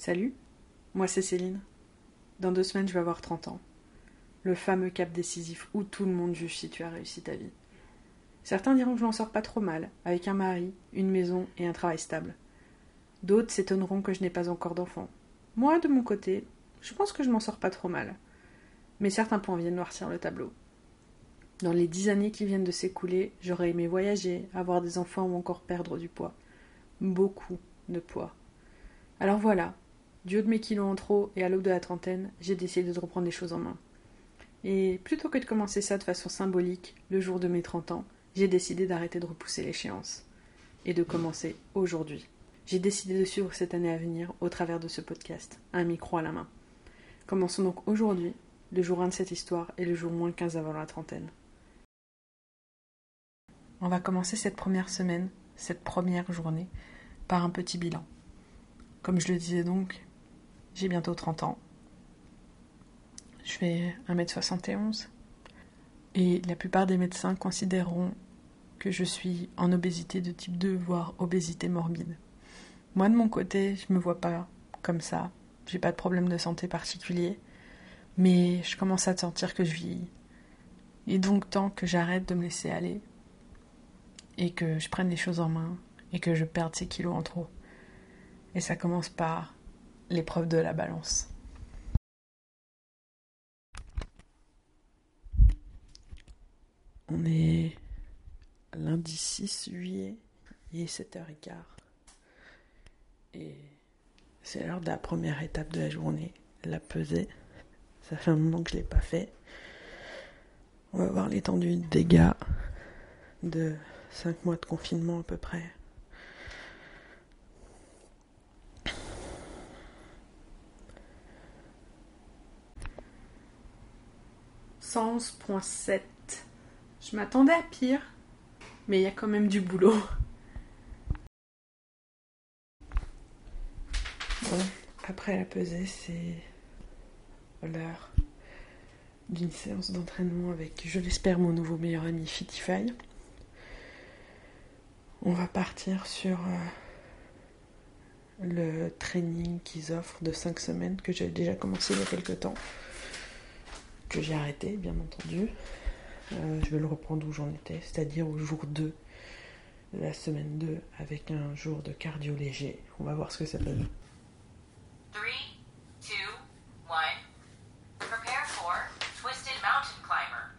Salut, moi c'est Céline. Dans deux semaines, je vais avoir 30 ans. Le fameux cap décisif où tout le monde juge si tu as réussi ta vie. Certains diront que je m'en sors pas trop mal, avec un mari, une maison et un travail stable. D'autres s'étonneront que je n'ai pas encore d'enfant. Moi, de mon côté, je pense que je m'en sors pas trop mal. Mais certains points viennent noircir le tableau. Dans les dix années qui viennent de s'écouler, j'aurais aimé voyager, avoir des enfants ou encore perdre du poids. Beaucoup de poids. Alors voilà, du haut de mes kilos en trop et à l'aube de la trentaine, j'ai décidé de reprendre les choses en main. Et plutôt que de commencer ça de façon symbolique, le jour de mes 30 ans, j'ai décidé d'arrêter de repousser l'échéance. Et de commencer aujourd'hui. J'ai décidé de suivre cette année à venir au travers de ce podcast, un micro à la main. Commençons donc aujourd'hui, le jour 1 de cette histoire et le jour moins 15 avant la trentaine. On va commencer cette première semaine, cette première journée, par un petit bilan. Comme je le disais donc, j'ai bientôt 30 ans. Je fais 1m71. Et la plupart des médecins considéreront que je suis en obésité de type 2, voire obésité morbide. Moi, de mon côté, je me vois pas comme ça. J'ai pas de problème de santé particulier. Mais je commence à sentir que je vis. Il est donc temps que j'arrête de me laisser aller. Et que je prenne les choses en main. Et que je perde ces kilos en trop. Et ça commence par l'épreuve de la balance. On est lundi 6 juillet, il est 7h15. Et c'est l'heure de la première étape de la journée, la pesée. Ça fait un moment que je ne l'ai pas fait. On va voir l'étendue de dégâts de 5 mois de confinement à peu près. 111.7. Je m'attendais à pire, mais il y a quand même du boulot. Bon, après la pesée, c'est l'heure d'une séance d'entraînement avec, je l'espère, mon nouveau meilleur ami Fitify. On va partir sur euh, le training qu'ils offrent de 5 semaines que j'ai déjà commencé il y a quelques temps que j'ai arrêté, bien entendu. Euh, je vais le reprendre où j'en étais, c'est-à-dire au jour 2 de la semaine 2 avec un jour de cardio léger. On va voir ce que ça donne. 3, 2, 1. Prepare for Twisted Mountain Climber.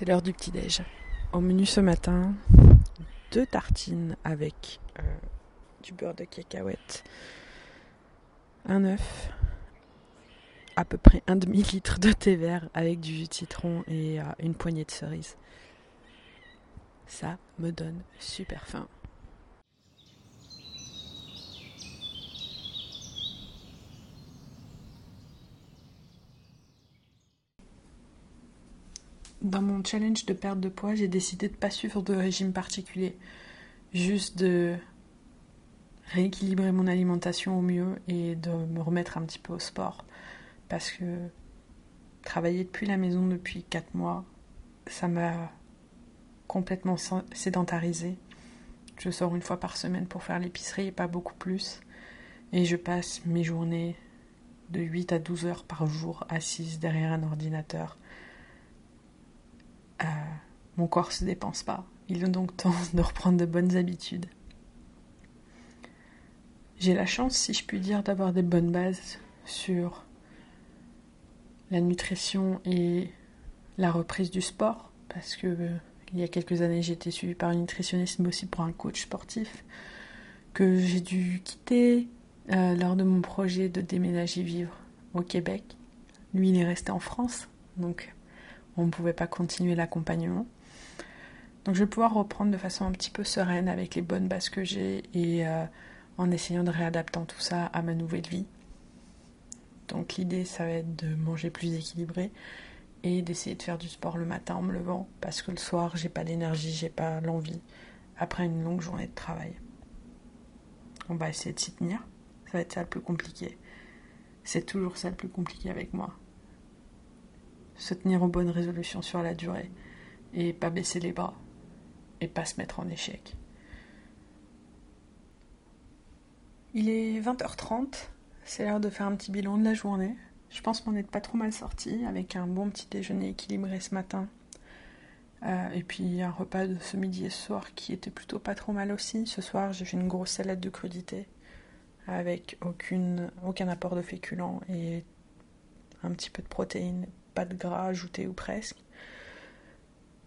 C'est l'heure du petit-déj. Au menu ce matin, deux tartines avec euh, du beurre de cacahuète, un œuf, à peu près un demi-litre de thé vert avec du jus de citron et euh, une poignée de cerises. Ça me donne super faim. Dans mon challenge de perte de poids, j'ai décidé de ne pas suivre de régime particulier. Juste de rééquilibrer mon alimentation au mieux et de me remettre un petit peu au sport. Parce que travailler depuis la maison depuis 4 mois, ça m'a complètement sédentarisé. Je sors une fois par semaine pour faire l'épicerie et pas beaucoup plus. Et je passe mes journées de 8 à 12 heures par jour assise derrière un ordinateur. Euh, mon corps se dépense pas. Il est donc temps de reprendre de bonnes habitudes. J'ai la chance, si je puis dire, d'avoir des bonnes bases sur la nutrition et la reprise du sport, parce que euh, il y a quelques années j'ai été suivie par une nutritionniste, mais aussi pour un coach sportif, que j'ai dû quitter euh, lors de mon projet de déménager vivre au Québec. Lui, il est resté en France, donc on ne pouvait pas continuer l'accompagnement. Donc je vais pouvoir reprendre de façon un petit peu sereine avec les bonnes bases que j'ai et euh, en essayant de réadapter tout ça à ma nouvelle vie. Donc l'idée, ça va être de manger plus équilibré et d'essayer de faire du sport le matin en me levant parce que le soir, j'ai pas d'énergie, j'ai pas l'envie après une longue journée de travail. On va essayer de s'y tenir. Ça va être ça le plus compliqué. C'est toujours ça le plus compliqué avec moi. Se tenir aux bonnes résolutions sur la durée et pas baisser les bras et pas se mettre en échec. Il est 20h30, c'est l'heure de faire un petit bilan de la journée. Je pense m'en être pas trop mal sorti avec un bon petit déjeuner équilibré ce matin. Euh, et puis un repas de ce midi et ce soir qui était plutôt pas trop mal aussi. Ce soir, j'ai fait une grosse salade de crudité avec aucune, aucun apport de féculents et un petit peu de protéines, pas de gras ajouté ou presque.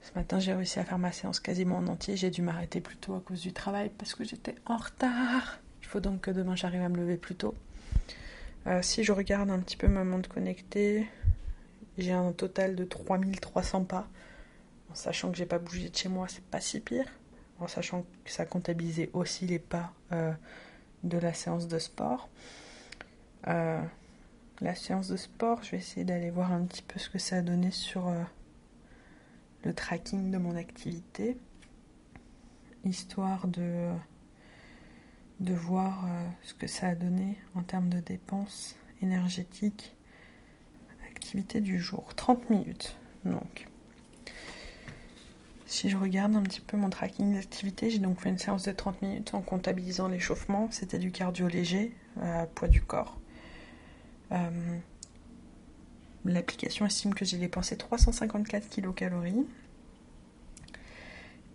Ce matin, j'ai réussi à faire ma séance quasiment en entier. J'ai dû m'arrêter plus tôt à cause du travail parce que j'étais en retard. Il faut donc que demain j'arrive à me lever plus tôt. Euh, si je regarde un petit peu ma montre connectée, j'ai un total de 3300 pas. En sachant que j'ai pas bougé de chez moi, c'est pas si pire. En sachant que ça comptabilisait aussi les pas euh, de la séance de sport. Euh, la séance de sport, je vais essayer d'aller voir un petit peu ce que ça a donné sur le tracking de mon activité, histoire de, voir euh, ce que ça a donné en termes de dépenses énergétiques. Activité du jour, 30 minutes. Donc, si je regarde un petit peu mon tracking d'activité, j'ai donc fait une séance de 30 minutes en comptabilisant l'échauffement. C'était du cardio léger, à poids du corps. Euh, L'application estime que j'ai dépensé 354 kilocalories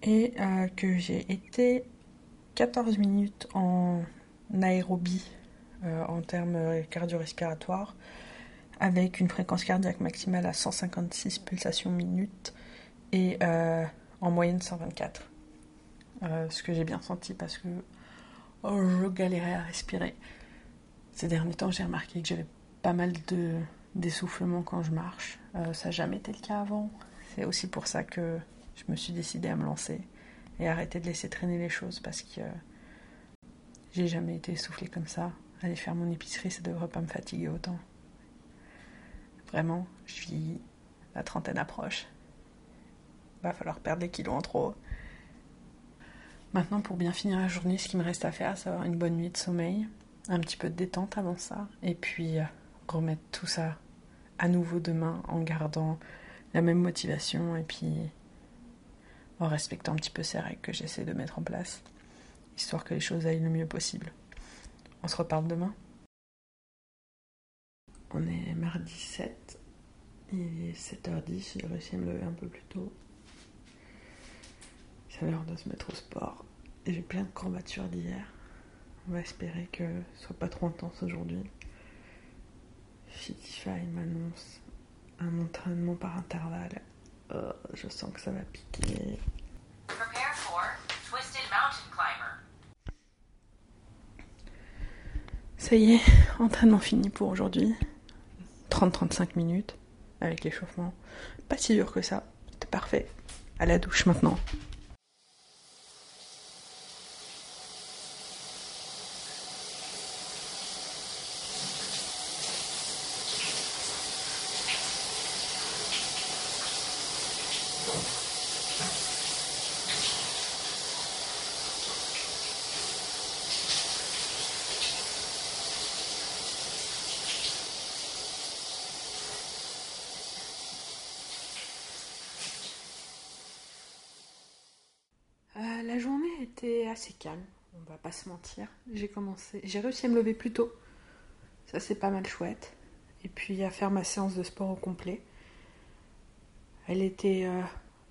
et euh, que j'ai été 14 minutes en aérobie euh, en termes cardio-respiratoires avec une fréquence cardiaque maximale à 156 pulsations minutes et en moyenne 124. ce que j'ai bien senti parce que oh, je galérais à respirer. Ces derniers temps, j'ai remarqué que j'avais pas mal de d'essoufflement quand je marche. Euh, ça n'a jamais été le cas avant. C'est aussi pour ça que je me suis décidée à me lancer et arrêter de laisser traîner les choses parce que j'ai jamais été essoufflée comme ça. Aller faire mon épicerie, ça devrait pas me fatiguer autant. Vraiment, je vis la trentaine approche. Va falloir perdre des kilos en trop. Maintenant, pour bien finir la journée, ce qui me reste à faire, c'est avoir une bonne nuit de sommeil, un petit peu de détente avant ça, et puis euh, remettre tout ça à nouveau demain en gardant la même motivation et puis en respectant un petit peu ces règles que j'essaie de mettre en place, histoire que les choses aillent le mieux possible. On se reparle demain. On est mardi 7, il est 7h10, j'ai réussi à me lever un peu plus tôt. C'est l'heure de se mettre au sport. J'ai plein de courbatures d'hier. On va espérer que ce soit pas trop intense aujourd'hui. Fitify m'annonce un entraînement par intervalle. Oh, je sens que ça va piquer. Ça y est, entraînement fini pour aujourd'hui. 30-35 minutes avec l'échauffement. Pas si dur que ça. C'était parfait. À la douche maintenant. Assez calme, on va pas se mentir. J'ai commencé, j'ai réussi à me lever plus tôt. Ça c'est pas mal chouette. Et puis à faire ma séance de sport au complet. Elle était euh,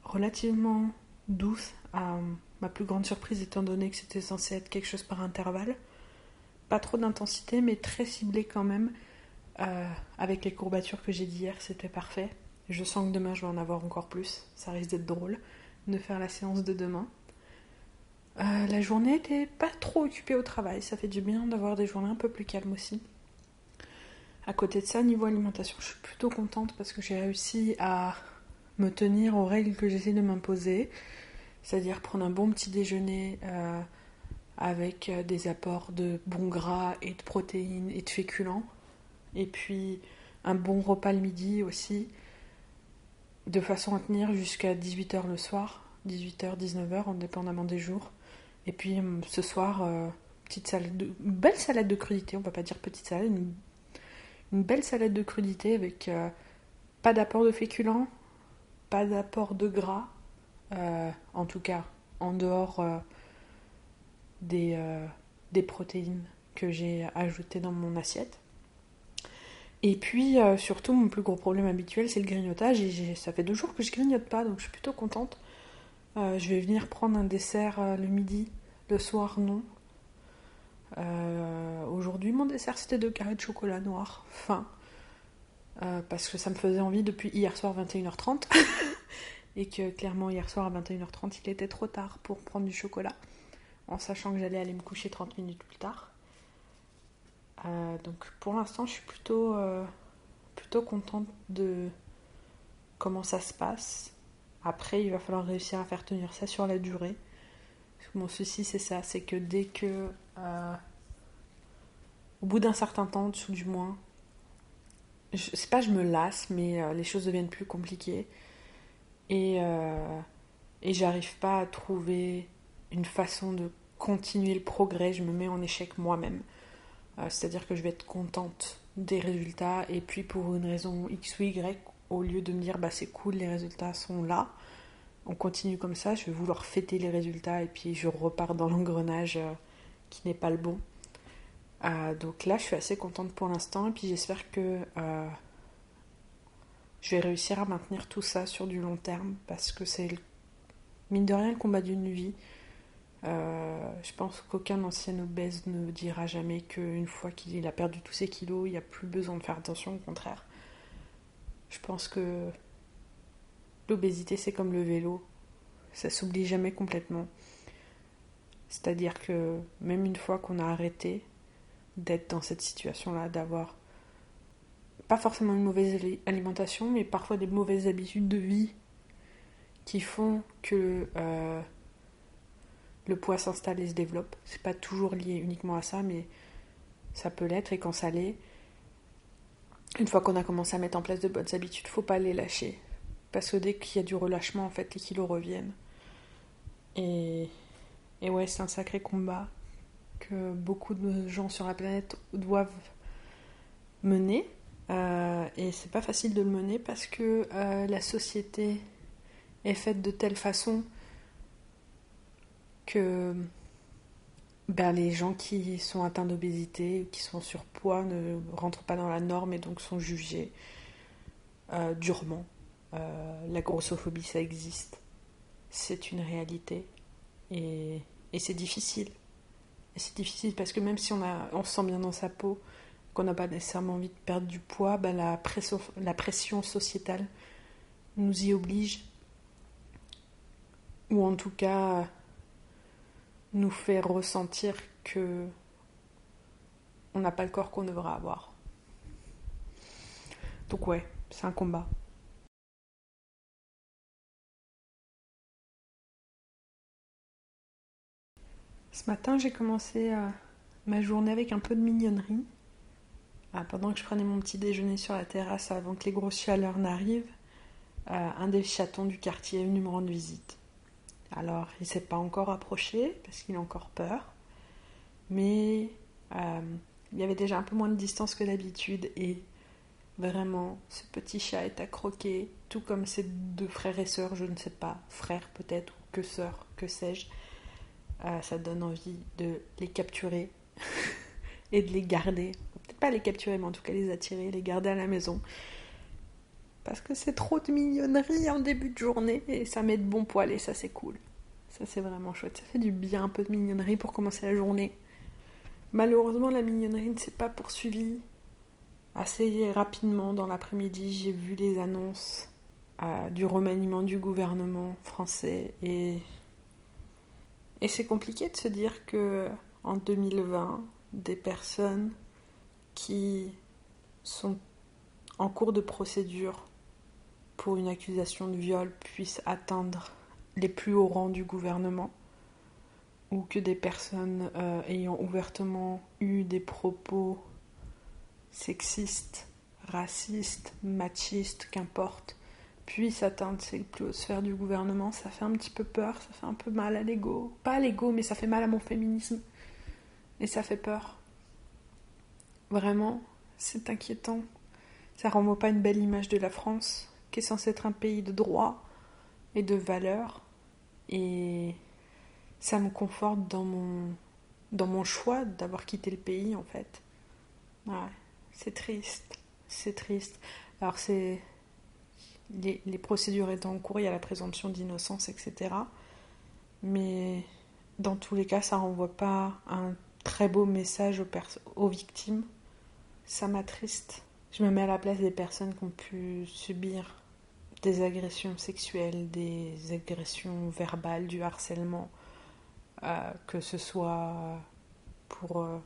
relativement douce, à ma plus grande surprise étant donné que c'était censé être quelque chose par intervalle. Pas trop d'intensité, mais très ciblé quand même. Euh, avec les courbatures que j'ai dit hier, c'était parfait. Je sens que demain je vais en avoir encore plus. Ça risque d'être drôle de faire la séance de demain. Euh, la journée était pas trop occupée au travail. Ça fait du bien d'avoir des journées un peu plus calmes aussi. À côté de ça, niveau alimentation, je suis plutôt contente parce que j'ai réussi à me tenir aux règles que j'essaie de m'imposer. C'est-à-dire prendre un bon petit déjeuner euh, avec euh, des apports de bons gras et de protéines et de féculents. Et puis un bon repas le midi aussi, de façon à tenir jusqu'à 18h le soir, 18h, 19h, indépendamment des jours. Et puis hum, ce soir, euh, petite une belle salade de crudité, on va pas dire petite salade, une, belle salade de crudité avec pas d'apport de féculents, pas d'apport de gras, euh, en tout cas en dehors euh, des, euh, des, protéines que j'ai ajoutées dans mon assiette. Et puis surtout mon plus gros problème habituel c'est le grignotage et ça fait deux jours que je grignote pas donc je suis plutôt contente. Je vais venir prendre un dessert le midi, le soir non. Aujourd'hui mon dessert c'était deux carrés de chocolat noir fin. parce que ça me faisait envie depuis hier soir 21h30 et que clairement hier soir à 21h30 il était trop tard pour prendre du chocolat en sachant que j'allais aller me coucher 30 minutes plus tard. Euh, donc pour l'instant je suis plutôt, euh, plutôt contente de comment ça se passe. Après il va falloir réussir à faire tenir ça sur la durée. mon souci c'est ça, c'est que dès que euh, au bout d'un certain temps, du moins, je sais pas je me lasse mais les choses deviennent plus compliquées et, euh, et j'arrive pas à trouver une façon de continuer le progrès, je me mets en échec moi-même. Euh, c'est-à-dire que je vais être contente des résultats et puis pour une raison X ou Y, au lieu de me dire bah c'est cool, les résultats sont là, on continue comme ça, je vais vouloir fêter les résultats et puis je repars dans l'engrenage euh, qui n'est pas le bon. donc là, je suis assez contente pour l'instant et puis j'espère que je vais réussir à maintenir tout ça sur du long terme parce que c'est mine de rien le combat d'une vie. Euh, je pense qu'aucun ancien obèse ne dira jamais qu'une fois qu'il a perdu tous ses kilos, il n'y a plus besoin de faire attention, au contraire. Je pense que l'obésité, c'est comme le vélo, ça s'oublie jamais complètement. C'est-à-dire que même une fois qu'on a arrêté d'être dans cette situation-là, d'avoir pas forcément une mauvaise alimentation, mais parfois des mauvaises habitudes de vie qui font que euh, le poids s'installe et se développe. C'est pas toujours lié uniquement à ça, mais ça peut l'être et quand ça l'est, une fois qu'on a commencé à mettre en place de bonnes habitudes, faut pas les lâcher. Parce que dès qu'il y a du relâchement, en fait, les kilos reviennent. Et, et ouais, c'est un sacré combat que beaucoup de gens sur la planète doivent mener. Euh, et c'est pas facile de le mener parce que euh, la société est faite de telle façon que ben, les gens qui sont atteints d'obésité, qui sont surpoids, ne rentrent pas dans la norme et donc sont jugés euh, durement. la grossophobie, ça existe. C'est une réalité. Et, et c'est difficile. C'est difficile parce que même si on, a, on se sent bien dans sa peau, qu'on n'a pas nécessairement envie de perdre du poids, ben la, pression, la pression sociétale nous y oblige, ou en tout cas nous fait ressentir que on n'a pas le corps qu'on devrait avoir. Donc ouais, c'est un combat. Ce matin, j'ai commencé euh, ma journée avec un peu de mignonnerie. Ah, pendant que je prenais mon petit déjeuner sur la terrasse avant que les grosses chaleurs n'arrivent, euh, un des chatons du quartier est venu me rendre visite. Alors, il s'est pas encore approché parce qu'il a encore peur, mais euh, il y avait déjà un peu moins de distance que d'habitude et vraiment, ce petit chat est à croquer, tout comme ses deux frères et sœurs, je ne sais pas, frères peut-être ou que sœurs, que sais-je. euh, ça donne envie de les capturer et de les garder. Peut-être pas les capturer, mais en tout cas les attirer, les garder à la maison. Parce que c'est trop de mignonnerie en début de journée et ça met de bons poils et ça c'est cool. Ça c'est vraiment chouette. Ça fait du bien un peu de mignonnerie pour commencer la journée. Malheureusement, la mignonnerie ne s'est pas poursuivie. Assez rapidement dans l'après-midi, j'ai vu les annonces euh, du remaniement du gouvernement français et et c'est compliqué de se dire que en 2020, des personnes qui sont en cours de procédure pour une accusation de viol puissent atteindre les plus hauts rangs du gouvernement ou que des personnes euh, ayant ouvertement eu des propos sexistes, racistes, machistes, qu'importe, puissent atteindre ces plus hautes sphères du gouvernement, ça fait un petit peu peur, ça fait un peu mal à l'ego. Pas à l'ego, mais ça fait mal à mon féminisme. Et ça fait peur. Vraiment, c'est inquiétant. Ça renvoie pas une belle image de la France, qui est censée être un pays de droit et de valeurs. Et ça me conforte dans mon, dans mon choix d'avoir quitté le pays, en fait. Ouais, c'est triste. C'est triste. Alors, c'est les, procédures étant en cours, il y a la présomption d'innocence, etc. Mais dans tous les cas, ça renvoie pas un très beau message aux, aux victimes. Ça m'attriste. Je me mets à la place des personnes qui ont pu subir des agressions sexuelles, des agressions verbales, du harcèlement, euh, que ce soit pour euh,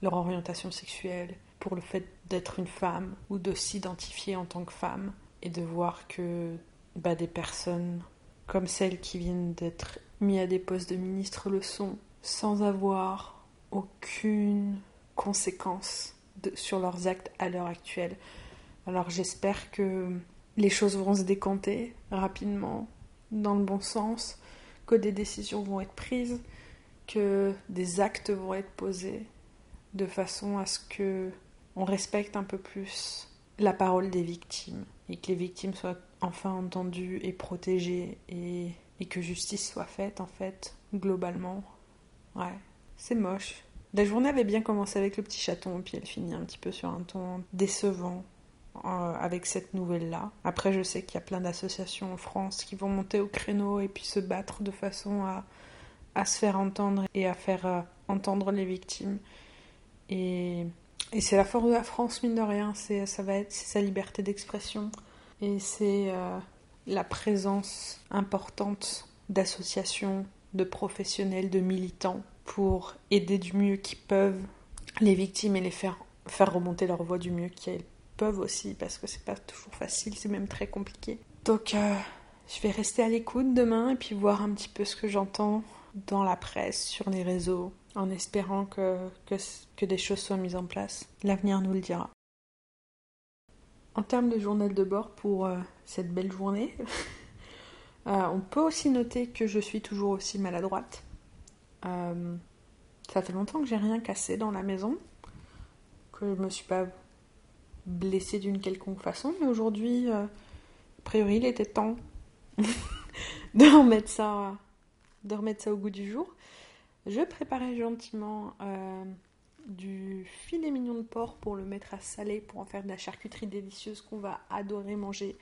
leur orientation sexuelle, pour le fait d'être une femme ou de s'identifier en tant que femme et de voir que bah, des personnes comme celles qui viennent d'être mises à des postes de ministre le sont sans avoir aucune conséquence sur leurs actes à l'heure actuelle. Alors j'espère que les choses vont se décanter rapidement dans le bon sens, que des décisions vont être prises, que des actes vont être posés de façon à ce que on respecte un peu plus la parole des victimes et que les victimes soient enfin entendues et protégées et, et que justice soit faite en fait globalement. Ouais, c'est moche. La journée avait bien commencé avec le petit chaton, puis elle finit un petit peu sur un ton décevant euh, avec cette nouvelle-là. Après, je sais qu'il y a plein d'associations en France qui vont monter au créneau et puis se battre de façon à, à se faire entendre et à faire euh, entendre les victimes. Et et c'est la force de la France, mine de rien, c'est, ça va être sa liberté d'expression et c'est euh, la présence importante d'associations, de professionnels, de militants pour aider du mieux qu'ils peuvent les victimes et les faire, faire remonter leur voix du mieux qu'elles peuvent aussi parce que c'est pas toujours facile, c'est même très compliqué. Donc euh, je vais rester à l'écoute demain et puis voir un petit peu ce que j'entends dans la presse, sur les réseaux, en espérant que, que, des choses soient mises en place. L'avenir nous le dira. En termes de journal de bord pour euh, cette belle journée, euh, on peut aussi noter que je suis toujours aussi maladroite. Euh, ça fait longtemps que j'ai rien cassé dans la maison, que je me suis pas blessée d'une quelconque façon, mais aujourd'hui, a priori, il était temps de remettre ça, de au goût du jour. Je préparais gentiment euh, du filet mignon de porc pour le mettre à saler, pour en faire de la charcuterie délicieuse qu'on va adorer manger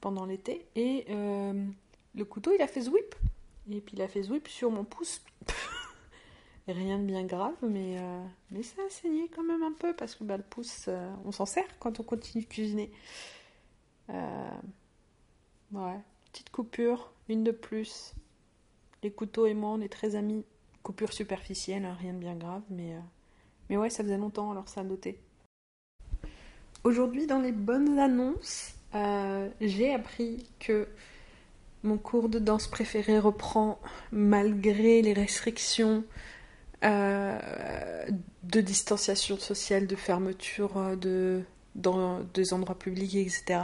pendant l'été. Et euh, le couteau, il a fait zwip. Et puis il a fait zwip sur mon pouce. Rien de bien grave, mais, euh, mais ça a saigné quand même un peu parce que bah, le pouce, on s'en sert quand on continue de cuisiner. ouais, petite coupure, une de plus. Les couteaux et moi, on est très amis coupure superficielle, hein, rien de bien grave, mais, euh, mais ouais, ça faisait longtemps, alors ça a noté. Aujourd'hui, dans les bonnes annonces, euh, j'ai appris que mon cours de danse préféré reprend malgré les restrictions euh, de distanciation sociale, de fermeture de, dans des endroits publics, etc.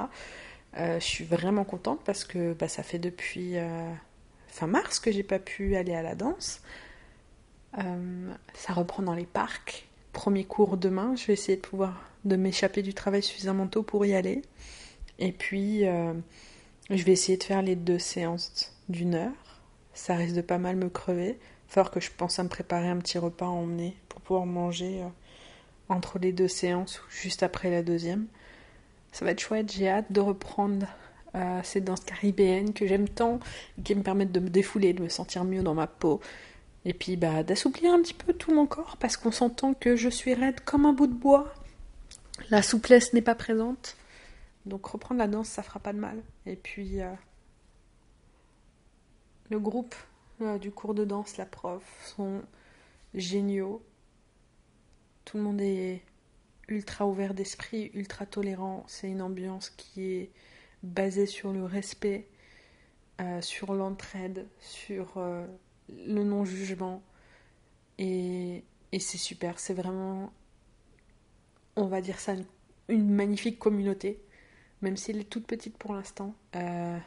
je suis vraiment contente parce que bah, ça fait depuis fin mars que j'ai pas pu aller à la danse. Euh, ça reprend dans les parcs. Premier cours demain. Je vais essayer de pouvoir de m'échapper du travail suffisamment tôt pour y aller. Et puis, euh, je vais essayer de faire les deux séances d'une heure. Ça risque de pas mal me crever. falloir que je pense à me préparer un petit repas à emmener pour pouvoir manger entre les deux séances ou juste après la deuxième. Ça va être chouette, j'ai hâte de reprendre euh, ces danses caribéennes que j'aime tant, qui me permettent de me défouler, de me sentir mieux dans ma peau. Et puis bah, d'assouplir un petit peu tout mon corps parce qu'on s'entend que je suis raide comme un bout de bois. La souplesse n'est pas présente. Donc reprendre la danse, ça fera pas de mal. Et puis euh, le groupe euh, du cours de danse, la prof, sont géniaux. Tout le monde est ultra ouvert d'esprit, ultra tolérant. C'est une ambiance qui est basée sur le respect, euh, sur l'entraide, sur le non-jugement. Et, c'est super. C'est vraiment, on va dire ça, une, magnifique communauté. Même si elle est toute petite pour l'instant. Euh,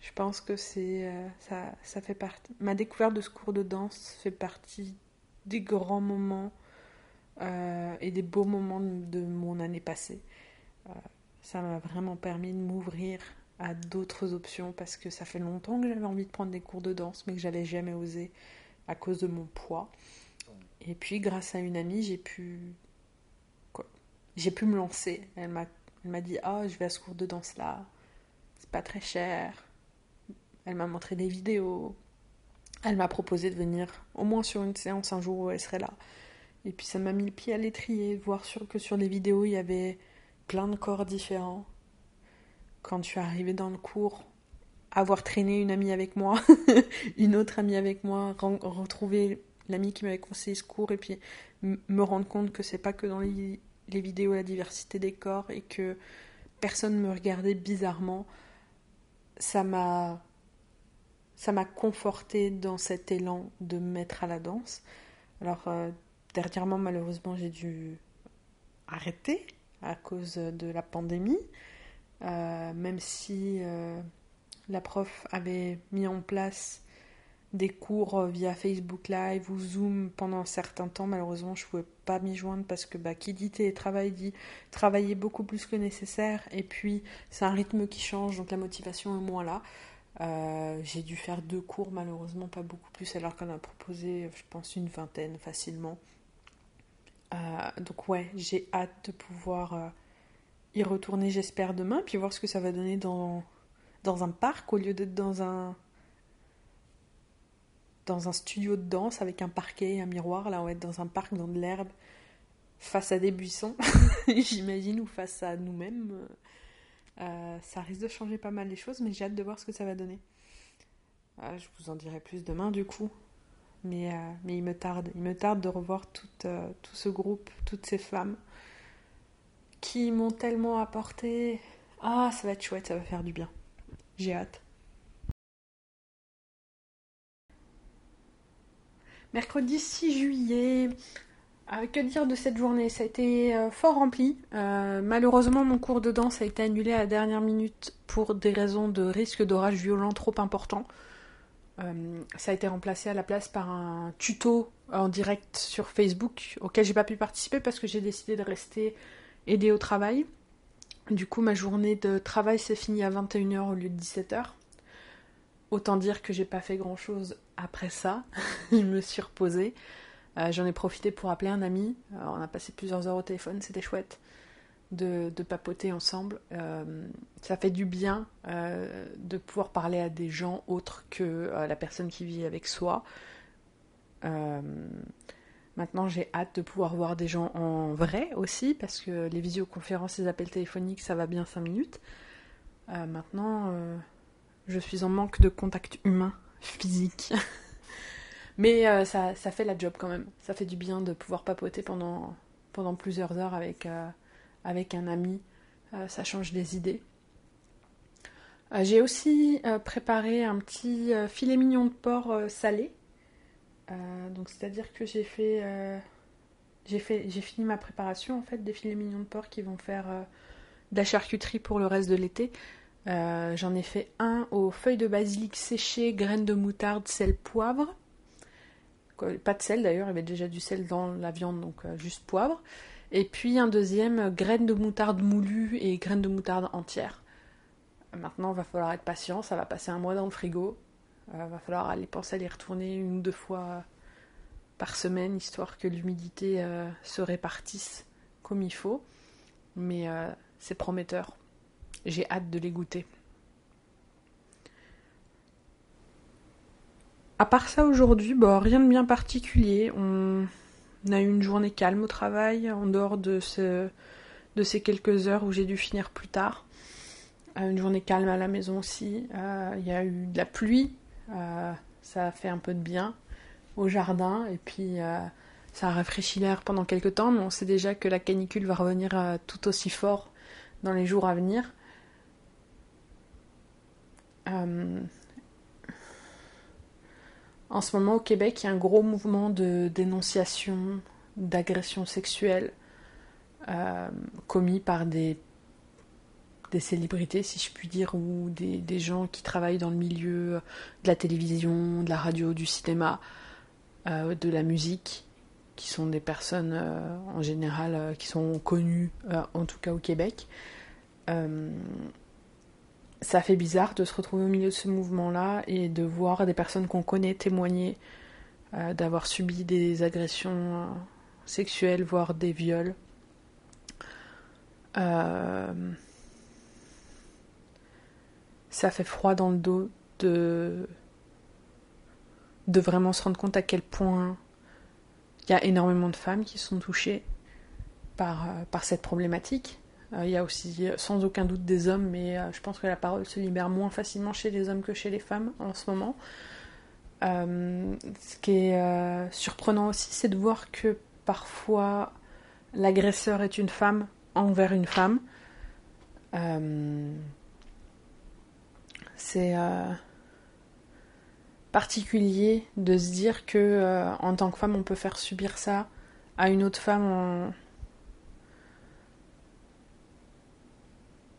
je pense que c'est ça, ça fait partie. Ma découverte de ce cours de danse fait partie des grands moments euh, et des beaux moments de mon année passée. Euh, ça m'a vraiment permis de m'ouvrir à d'autres options parce que ça fait longtemps que j'avais envie de prendre des cours de danse mais que j'avais jamais osé à cause de mon poids. Et puis grâce à une amie, j'ai pu j'ai pu me lancer. Elle m'a dit "Ah, je vais à ce cours de danse là. C'est pas très cher." Elle m'a montré des vidéos. Elle m'a proposé de venir au moins sur une séance un jour où elle serait là. Et puis ça m'a mis le pied à l'étrier, voir que sur les vidéos il y avait plein de corps différents. Quand je suis arrivée dans le cours, avoir traîné une amie avec moi, une autre amie avec moi, retrouver l'amie qui m'avait conseillé ce cours et puis me rendre compte que c'est pas que dans les, les, vidéos la diversité des corps et que personne me regardait bizarrement, ça m'a conforté dans cet élan de me mettre à la danse. Alors euh, Dernièrement, malheureusement, j'ai dû arrêter à cause de la pandémie, euh, même si euh, la prof avait mis en place des cours via Facebook Live ou Zoom pendant un certain temps. Malheureusement, je ne pouvais pas m'y joindre parce que bah, qui dit télétravail dit travailler beaucoup plus que nécessaire. Et puis, c'est un rythme qui change, donc la motivation est moins là. Euh, j'ai dû faire deux cours, malheureusement pas beaucoup plus, alors qu'on a proposé, je pense, une vingtaine facilement. Euh, donc ouais, j'ai hâte de pouvoir euh, y retourner, j'espère, demain, puis voir ce que ça va donner dans, dans un parc au lieu d'être dans un dans un studio de danse avec un parquet, un miroir. Là, on va être dans un parc, dans de l'herbe, face à des buissons, j'imagine, ou face à nous-mêmes. Euh, ça risque de changer pas mal les choses, mais j'ai hâte de voir ce que ça va donner. je vous en dirai plus demain, du coup. Mais, euh, mais il me tarde. Il me tarde de revoir tout, euh, tout ce groupe, toutes ces femmes qui m'ont tellement apporté. Ah, ça va être chouette, ça va faire du bien. J'ai hâte. Mercredi 6 juillet. Euh, que dire de cette journée? Ça a été fort rempli. malheureusement, mon cours de danse a été annulé à la dernière minute pour des raisons de risque d'orage violent trop important. Euh, ça a été remplacé à la place par un tuto en direct sur Facebook auquel j'ai pas pu participer parce que j'ai décidé de rester aider au travail. Du coup, ma journée de travail s'est finie à 21h au lieu de 17h. Autant dire que j'ai pas fait grand chose après ça. je me suis reposée. Euh, j'en ai profité pour appeler un ami. Euh, on a passé plusieurs heures au téléphone, c'était chouette de, papoter ensemble. Euh, ça fait du bien de pouvoir parler à des gens autres que la personne qui vit avec soi. Maintenant, j'ai hâte de pouvoir voir des gens en vrai aussi, parce que les visioconférences, les appels téléphoniques, ça va bien 5 minutes. maintenant, je suis en manque de contact humain, physique. Mais ça, ça, fait la job quand même. Ça fait du bien de pouvoir papoter pendant, pendant plusieurs heures avec avec un ami, euh, ça change des idées. Euh, j'ai aussi euh, préparé un petit filet mignon de porc salé. donc c'est-à-dire que j'ai fait, j'ai fait, j'ai fini ma préparation en fait des filets mignons de porc qui vont faire de la charcuterie pour le reste de l'été. J'en ai fait un aux feuilles de basilic séchées, graines de moutarde, sel, poivre. Pas de sel d'ailleurs, il y avait déjà du sel dans la viande, donc juste poivre. Et puis un deuxième, graines de moutarde moulues et graines de moutarde entières. Maintenant, il va falloir être patient, ça va passer un mois dans le frigo. Il va falloir aller penser à les retourner une ou deux fois par semaine, histoire que l'humidité se répartisse comme il faut. Mais c'est prometteur. J'ai hâte de les goûter. À part ça aujourd'hui, bon, rien de bien particulier. On a eu une journée calme au travail, en dehors de ces quelques heures où j'ai dû finir plus tard. Euh, une journée calme à la maison aussi. Euh, il y a eu de la pluie, euh, ça a fait un peu de bien au jardin et puis ça a rafraîchi l'air pendant quelques temps, mais on sait déjà que la canicule va revenir tout aussi fort dans les jours à venir. En ce moment au Québec, il y a un gros mouvement de dénonciation d'agressions sexuelles euh, commis par des, des célébrités, si je puis dire, ou des, gens qui travaillent dans le milieu de la télévision, de la radio, du cinéma, euh, de la musique, qui sont des personnes euh, en général qui sont connues, en tout cas au Québec ça fait bizarre de se retrouver au milieu de ce mouvement-là et de voir des personnes qu'on connaît témoigner euh, d'avoir subi des agressions euh, sexuelles, voire des viols. Euh, ça fait froid dans le dos de, de vraiment se rendre compte à quel point il y a énormément de femmes qui sont touchées par, par cette problématique. Euh, il y a aussi sans aucun doute des hommes, mais euh, je pense que la parole se libère moins facilement chez les hommes que chez les femmes en ce moment. Euh, ce qui est surprenant aussi, c'est de voir que parfois l'agresseur est une femme envers une femme. c'est particulier de se dire que en tant que femme, on peut faire subir ça à une autre femme en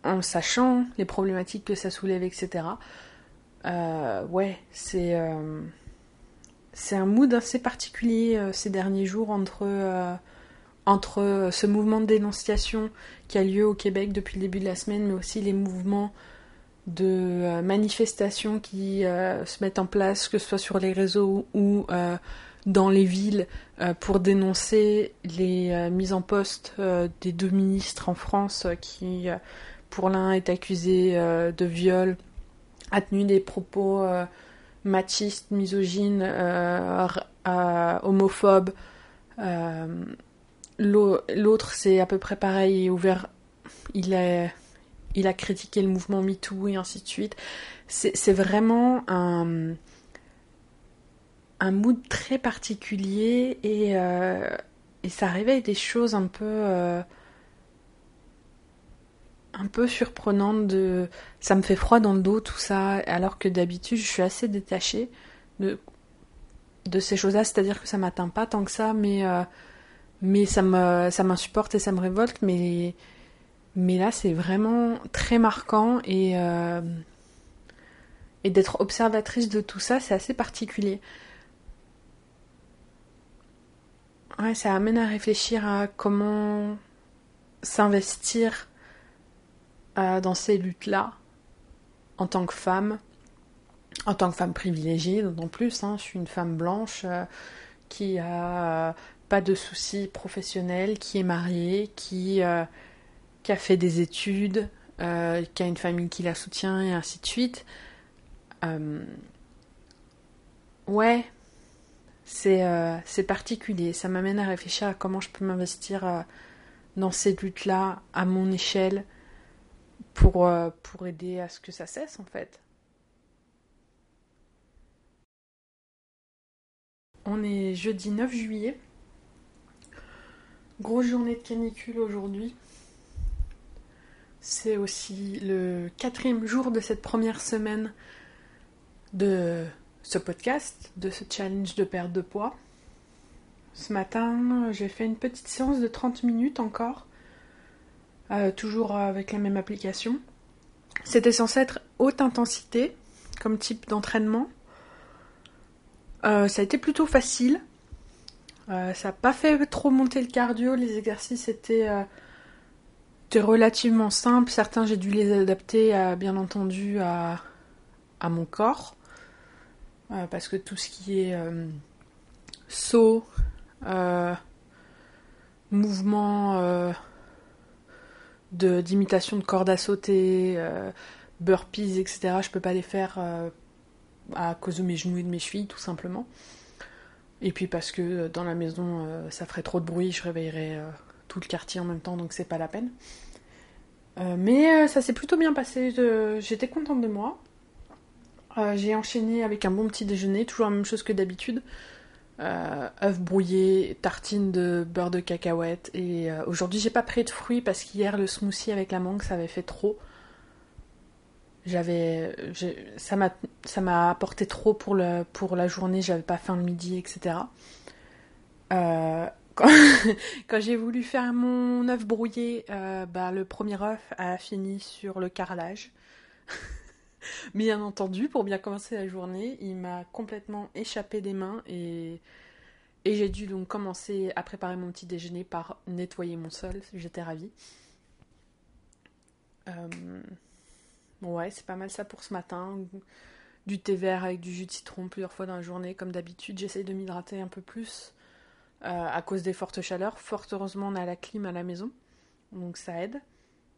en sachant les problématiques que ça soulève, etc. Euh, ouais, c'est euh, c'est un mood assez particulier euh, ces derniers jours entre entre ce mouvement de dénonciation qui a lieu au Québec depuis le début de la semaine, mais aussi les mouvements de manifestations qui se mettent en place, que ce soit sur les réseaux ou dans les villes, pour dénoncer les mises en poste des deux ministres en France qui pour l'un est accusé euh, de viol, a tenu des propos euh, machistes, misogynes, euh, homophobes. L'autre, c'est à peu près pareil, ouvert. Il a, il a critiqué le mouvement MeToo et ainsi de suite. C'est vraiment un, un mood très particulier et, et ça réveille des choses un peu un peu surprenante de ça me fait froid dans le dos tout ça alors que d'habitude je suis assez détachée de de ces choses-là. C'est-à-dire que ça m'atteint pas tant que ça mais euh, mais ça me ça m'insupporte et ça me révolte. Mais mais là c'est vraiment très marquant et euh, et d'être observatrice de tout ça c'est assez particulier. Ouais ça amène à réfléchir à comment s'investir dans ces luttes-là, en tant que femme, en tant que femme privilégiée, d'autant plus, hein, je suis une femme blanche euh, qui a euh, pas de soucis professionnels, qui est mariée, qui, euh, a fait des études, qui a une famille qui la soutient et ainsi de suite. ouais, c'est c'est particulier. Ça m'amène à réfléchir à comment je peux m'investir dans ces luttes-là à mon échelle pour, euh, pour aider à ce que ça cesse en fait. On est jeudi 9 juillet. Grosse journée de canicule aujourd'hui. C'est aussi le quatrième jour de cette première semaine de ce podcast, de ce challenge de perte de poids. Ce matin, j'ai fait une petite séance de 30 minutes encore euh, toujours avec la même application. C'était censé être haute intensité comme type d'entraînement. Euh, ça a été plutôt facile. Euh, ça n'a pas fait trop monter le cardio. Les exercices étaient, relativement simples. Certains, j'ai dû les adapter, bien entendu, à, mon corps. parce que tout ce qui est saut, mouvement d'imitation de, cordes à sauter, burpees, etc., je peux pas les faire à cause de mes genoux et de mes chevilles, tout simplement. Et puis parce que dans la maison, ça ferait trop de bruit, je réveillerais tout le quartier en même temps, donc c'est pas la peine. Euh, mais euh, ça s'est plutôt bien passé, j'étais contente de moi. Euh, j'ai enchaîné avec un bon petit déjeuner, toujours la même chose que d'habitude. Œufs brouillés, tartines de beurre de cacahuète. Et aujourd'hui, j'ai pas pris de fruits parce qu'hier, le smoothie avec la mangue, ça avait fait trop. J'avais. Ça m'a apporté trop pour, le, pour la journée, j'avais pas faim le midi, etc. Euh, quand, j'ai voulu faire mon œuf brouillé, euh, bah, le premier œuf a fini sur le carrelage. Bien entendu, pour bien commencer la journée, il m'a complètement échappé des mains et, j'ai dû donc commencer à préparer mon petit déjeuner par nettoyer mon sol. J'étais ravie. Euh, ouais, c'est pas mal ça pour ce matin. Du thé vert avec du jus de citron plusieurs fois dans la journée, comme d'habitude. J'essaye de m'hydrater un peu plus. Euh, à cause des fortes chaleurs. Fort heureusement, on a la clim à la maison, donc ça aide.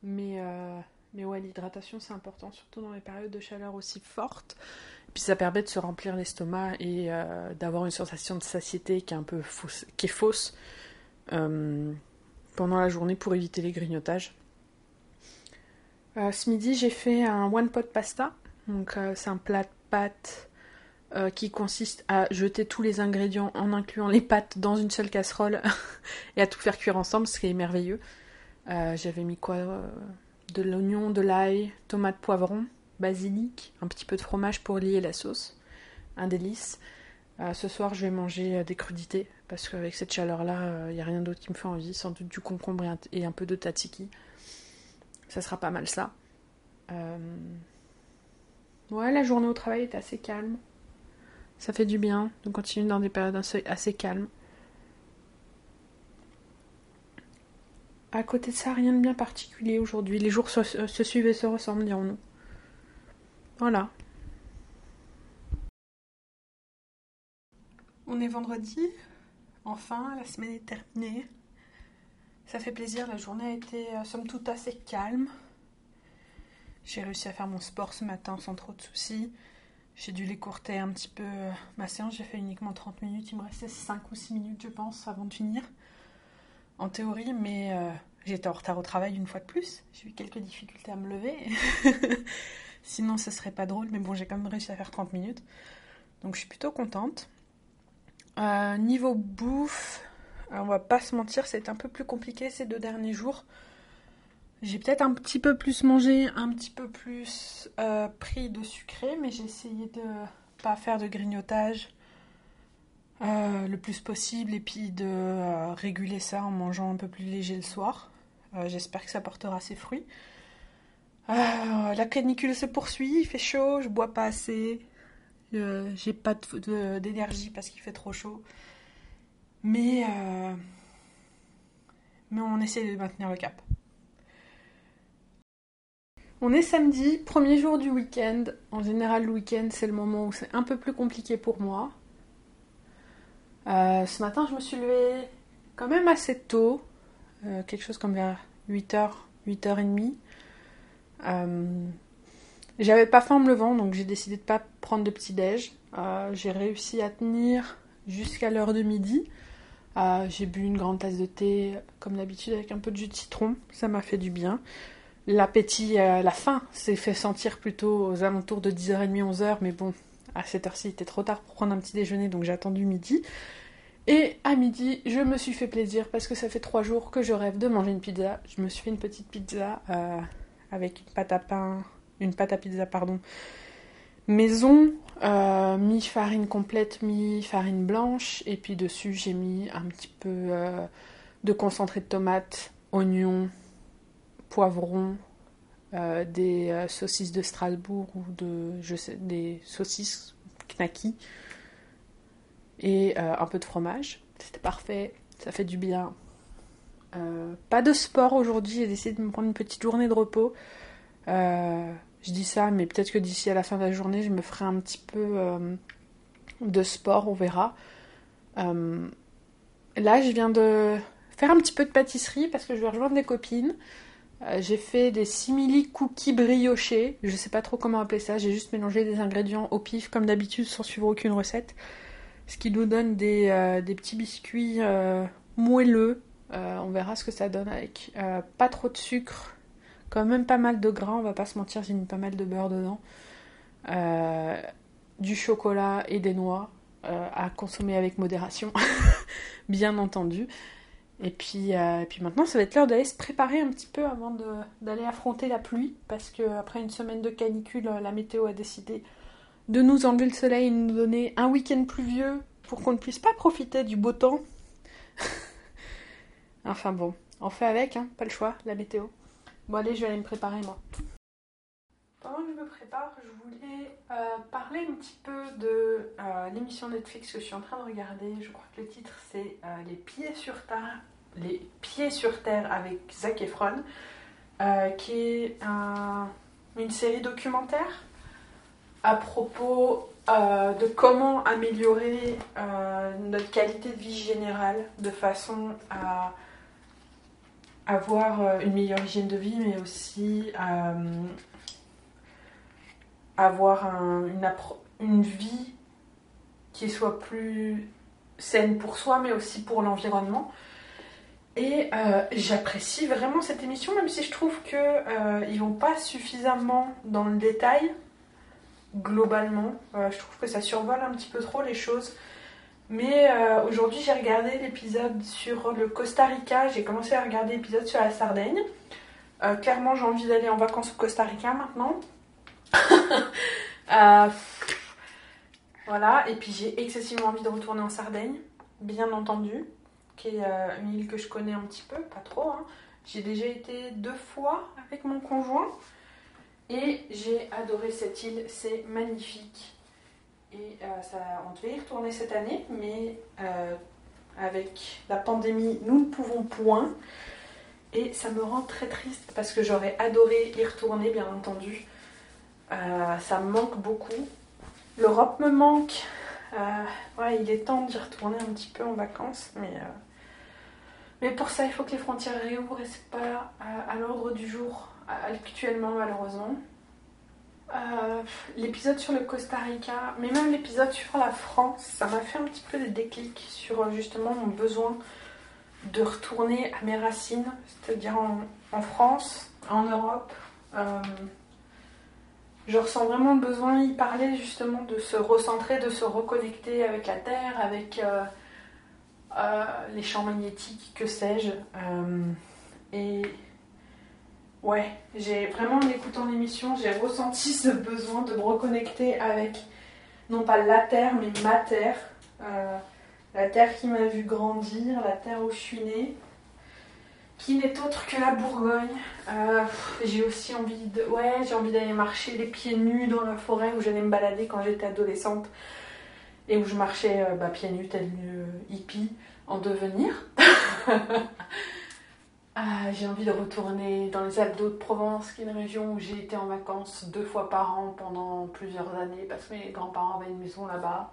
Mais, euh, mais ouais, l'hydratation c'est important, surtout dans les périodes de chaleur aussi fortes. puis ça permet de se remplir l'estomac et euh, d'avoir une sensation de satiété qui est un peu fausse, qui est fausse pendant la journée pour éviter les grignotages. ce midi, j'ai fait un one pot pasta. Donc c'est un plat de pâtes euh, qui consiste à jeter tous les ingrédients en incluant les pâtes dans une seule casserole et à tout faire cuire ensemble, ce qui est merveilleux. Euh, j'avais mis quoi euh, De l'oignon, de l'ail, tomate, poivron, basilic, un petit peu de fromage pour lier la sauce. Un délice. ce soir, je vais manger des crudités parce qu'avec cette chaleur-là, il n'y a rien d'autre qui me fait envie. Sans doute du concombre et un, peu de tzatziki. Ça sera pas mal ça. Ouais, la journée au travail est assez calme. Ça fait du bien de continuer dans des périodes assez calmes. À côté de ça, rien de bien particulier aujourd'hui. Les jours se, suivent et se ressemblent, dirons-nous. Voilà. On est vendredi. Enfin, la semaine est terminée. Ça fait plaisir, la journée a été euh, somme toute assez calme. J'ai réussi à faire mon sport ce matin sans trop de soucis. J'ai dû l'écourter un petit peu ma séance. J'ai fait uniquement 30 minutes. Il me restait 5 ou 6 minutes, je pense, avant de finir. En théorie, mais euh, j'étais en retard au travail une fois de plus. J'ai eu quelques difficultés à me lever. Sinon, ce serait pas drôle. Mais bon, j'ai quand même réussi à faire 30 minutes. Donc, je suis plutôt contente. Euh, niveau bouffe, on va pas se mentir, c'est un peu plus compliqué ces deux derniers jours. J'ai peut-être un petit peu plus mangé, un petit peu plus euh, pris de sucré, mais j'ai essayé de pas faire de grignotage euh, le plus possible et puis de euh, réguler ça en mangeant un peu plus léger le soir. J'espère que ça portera ses fruits. la canicule se poursuit, il fait chaud, je bois pas assez, j'ai pas d'énergie parce qu'il fait trop chaud. Mais, mais on essaie de maintenir le cap. On est samedi, premier jour du week-end. En général, le week-end, c'est le moment où c'est un peu plus compliqué pour moi. Euh, ce matin, je me suis levée quand même assez tôt, euh, quelque chose comme vers 8h, 8h30. Euh, j'avais pas faim en me levant, donc j'ai décidé de pas prendre de petit-déj. j'ai réussi à tenir jusqu'à l'heure de midi. j'ai bu une grande tasse de thé, comme d'habitude, avec un peu de jus de citron. Ça m'a fait du bien. L'appétit, la faim s'est fait sentir plutôt aux alentours de 10h30, 11h, mais bon, à cette heure-ci, il était trop tard pour prendre un petit déjeuner, donc j'ai attendu midi. Et à midi, je me suis fait plaisir parce que ça fait trois jours que je rêve de manger une pizza. Je me suis fait une petite pizza euh, avec une pâte à pain, une pâte à pizza, pardon, maison, euh, mi-farine complète, mi-farine blanche, et puis dessus j'ai mis un petit peu de concentré de tomate, oignon, poivrons, euh, des euh, saucisses de Strasbourg ou de, je sais, des saucisses knacky et euh, un peu de fromage. C'était parfait, ça fait du bien. pas de sport aujourd'hui, j'ai décidé de me prendre une petite journée de repos. je dis ça, mais peut-être que d'ici à la fin de la journée, je me ferai un petit peu de sport, on verra. Là, je viens de faire un petit peu de pâtisserie parce que je vais rejoindre des copines. Euh, j'ai fait des simili cookies briochés. Je sais pas trop comment appeler ça. J'ai juste mélangé des ingrédients au pif comme d'habitude sans suivre aucune recette. Ce qui nous donne des, euh, petits biscuits moelleux. on verra ce que ça donne avec pas trop de sucre. Quand même pas mal de gras, on va pas se mentir, j'ai mis pas mal de beurre dedans. du chocolat et des noix. Euh, à consommer avec modération, bien entendu. Et puis, euh, et puis maintenant, ça va être l'heure d'aller se préparer un petit peu avant d'aller affronter la pluie, parce qu'après une semaine de canicule, la météo a décidé de nous enlever le soleil et nous donner un week-end pluvieux pour qu'on ne puisse pas profiter du beau temps. enfin bon, on fait avec, hein, pas le choix, la météo. Bon allez, je vais aller me préparer moi. Pendant que je me prépare, je voulais euh, parler un petit peu de euh, l'émission Netflix que je suis en train de regarder. Je crois que le titre c'est euh, Les pieds sur terre, Les pieds sur terre avec Zac Efron, qui est une série documentaire à propos de comment améliorer notre qualité de vie générale de façon à avoir une meilleure hygiène de vie, mais aussi avoir une, vie qui soit plus saine pour soi, mais aussi pour l'environnement. Et euh, j'apprécie vraiment cette émission, même si je trouve qu'ils euh, ils vont pas suffisamment dans le détail, globalement. Euh, je trouve que ça survole un petit peu trop les choses. Mais aujourd'hui, j'ai regardé l'épisode sur le Costa Rica. J'ai commencé à regarder l'épisode sur la Sardaigne. clairement, j'ai envie d'aller en vacances au Costa Rica maintenant. Euh, voilà, et puis j'ai excessivement envie de retourner en Sardaigne, bien entendu, qui est euh, une île que je connais un petit peu, pas trop. Hein. J'ai déjà été deux fois avec mon conjoint et j'ai adoré cette île, c'est magnifique. Et euh, on devait y retourner cette année, mais avec la pandémie, nous ne pouvons point. Et ça me rend très triste parce que j'aurais adoré y retourner, bien entendu. Euh, ça me manque beaucoup. L'Europe me manque. Euh, il est temps d'y retourner un petit peu en vacances, mais, euh, mais pour ça, il faut que les frontières réouvrent et c'est pas à, l'ordre du jour actuellement, malheureusement. l'épisode sur le Costa Rica, mais même l'épisode sur la France, ça m'a fait un petit peu des déclics sur justement mon besoin de retourner à mes racines, c'est-à-dire en, France, en Europe je ressens vraiment le besoin il parlait justement de se recentrer, de se reconnecter avec la Terre, avec euh, euh, les champs magnétiques, que sais-je. Euh, et ouais, j'ai vraiment en écoutant l'émission, j'ai ressenti ce besoin de me reconnecter avec non pas la Terre, mais ma Terre. la Terre qui m'a vu grandir, la Terre où je suis née qui n'est autre que la Bourgogne. Euh, j'ai aussi envie de, ouais, j'ai envie d'aller marcher les pieds nus dans la forêt où j'allais me balader quand j'étais adolescente et où je marchais euh, bah, pieds nus tel une hippie en devenir. J'ai envie de retourner dans les Alpes d'Haute-Provence, qui est une région où j'ai été en vacances deux fois par an pendant plusieurs années parce que mes grands-parents avaient une maison là-bas.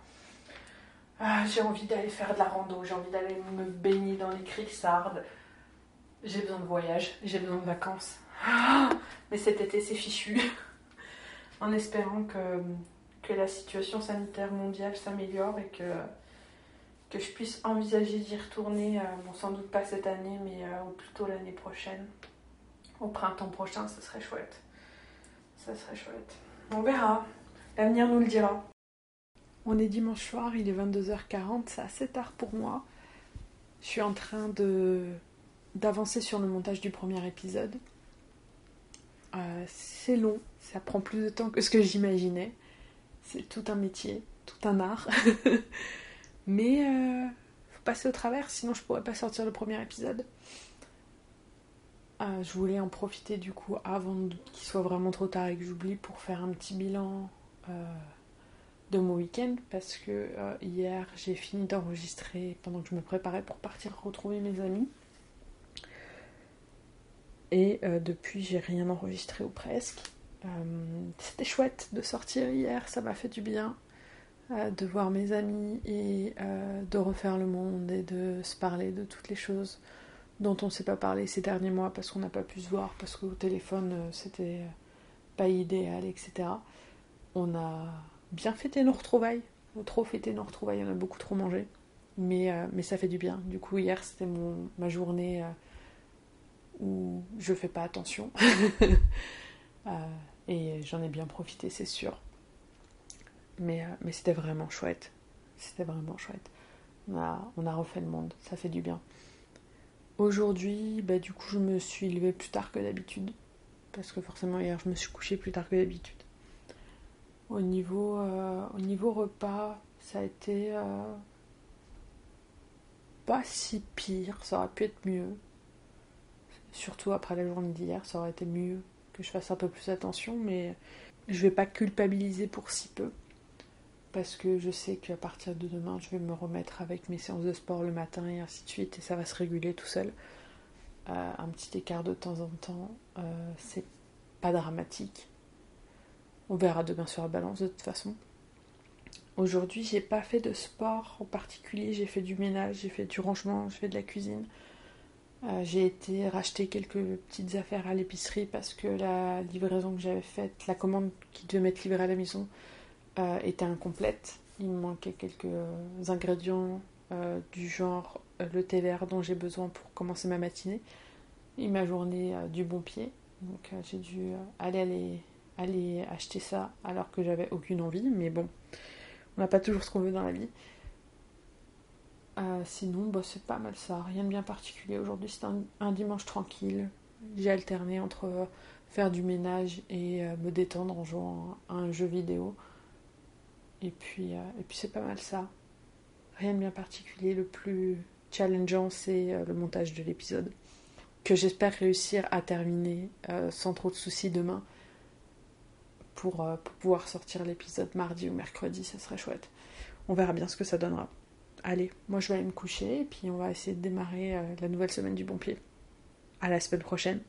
J'ai envie d'aller faire de la rando, j'ai envie d'aller me baigner dans les criques sardes. J'ai besoin de voyage, j'ai besoin de vacances. Ah, mais cet été, c'est fichu. en espérant que, que la situation sanitaire mondiale s'améliore et que, que je puisse envisager d'y retourner, euh, bon, sans doute pas cette année, mais euh, plutôt l'année prochaine. Au printemps prochain, ce serait chouette. Ça serait chouette. On verra. L'avenir nous le dira. On est dimanche soir, il est 22h40, c'est assez tard pour moi. Je suis en train de d'avancer sur le montage du premier épisode. Euh, c'est long, ça prend plus de temps que ce que j'imaginais. C'est tout un métier, tout un art. Mais euh, faut passer au travers, sinon je pourrais pas sortir le premier épisode. Euh, je voulais en profiter du coup avant qu'il soit vraiment trop tard et que j'oublie pour faire un petit bilan de mon week-end parce que hier j'ai fini d'enregistrer pendant que je me préparais pour partir retrouver mes amis. Et euh, depuis, j'ai rien enregistré ou presque. Euh, c'était chouette de sortir hier, ça m'a fait du bien. de voir mes amis et de refaire le monde et de se parler de toutes les choses dont on ne s'est pas parlé ces derniers mois parce qu'on n'a pas pu se voir, parce qu'au téléphone c'était pas idéal, etc. On a bien fêté nos retrouvailles, trop fêté nos retrouvailles, on a beaucoup trop mangé, mais ça fait du bien. Du coup, hier c'était ma journée je fais pas attention. Euh, et j'en ai bien profité, c'est sûr. Mais, euh, mais c'était vraiment chouette. C'était vraiment chouette. On a, on a refait le monde, ça fait du bien. Aujourd'hui, bah, du coup, je me suis levée plus tard que d'habitude. Parce que forcément, hier, je me suis couchée plus tard que d'habitude. Au niveau, euh, au niveau repas, ça a été pas si pire, ça aurait pu être mieux. Surtout après la journée d'hier, ça aurait été mieux que je fasse un peu plus attention, mais je vais pas culpabiliser pour si peu. Parce que je sais qu'à partir de demain, je vais me remettre avec mes séances de sport le matin et ainsi de suite, et ça va se réguler tout seul. Euh, un petit écart de temps en temps, euh, c'est pas dramatique. On verra demain sur la balance de toute façon. Aujourd'hui, j'ai pas fait de sport en particulier, j'ai fait du ménage, j'ai fait du rangement, j'ai fait de la cuisine. Euh, j'ai été racheter quelques petites affaires à l'épicerie parce que la livraison que j'avais faite, la commande qui devait m'être livrée à la maison, euh, était incomplète. Il me manquait quelques ingrédients euh, du genre le thé vert dont j'ai besoin pour commencer ma matinée et ma journée du bon pied. Donc j'ai dû aller, aller, aller acheter ça alors que j'avais aucune envie. Mais bon, on n'a pas toujours ce qu'on veut dans la vie. Euh, sinon, bah, c'est pas mal ça, rien de bien particulier. Aujourd'hui, c'est un, dimanche tranquille. J'ai alterné entre euh, faire du ménage et euh, me détendre en jouant à un jeu vidéo. Et puis, et puis c'est pas mal ça. Rien de bien particulier. Le plus challengeant, c'est le montage de l'épisode. Que j'espère réussir à terminer sans trop de soucis demain. Pour, pour pouvoir sortir l'épisode mardi ou mercredi, ça serait chouette. On verra bien ce que ça donnera allez, moi je vais aller me coucher et puis on va essayer de démarrer euh, la nouvelle semaine du bon pied. À la semaine prochaine.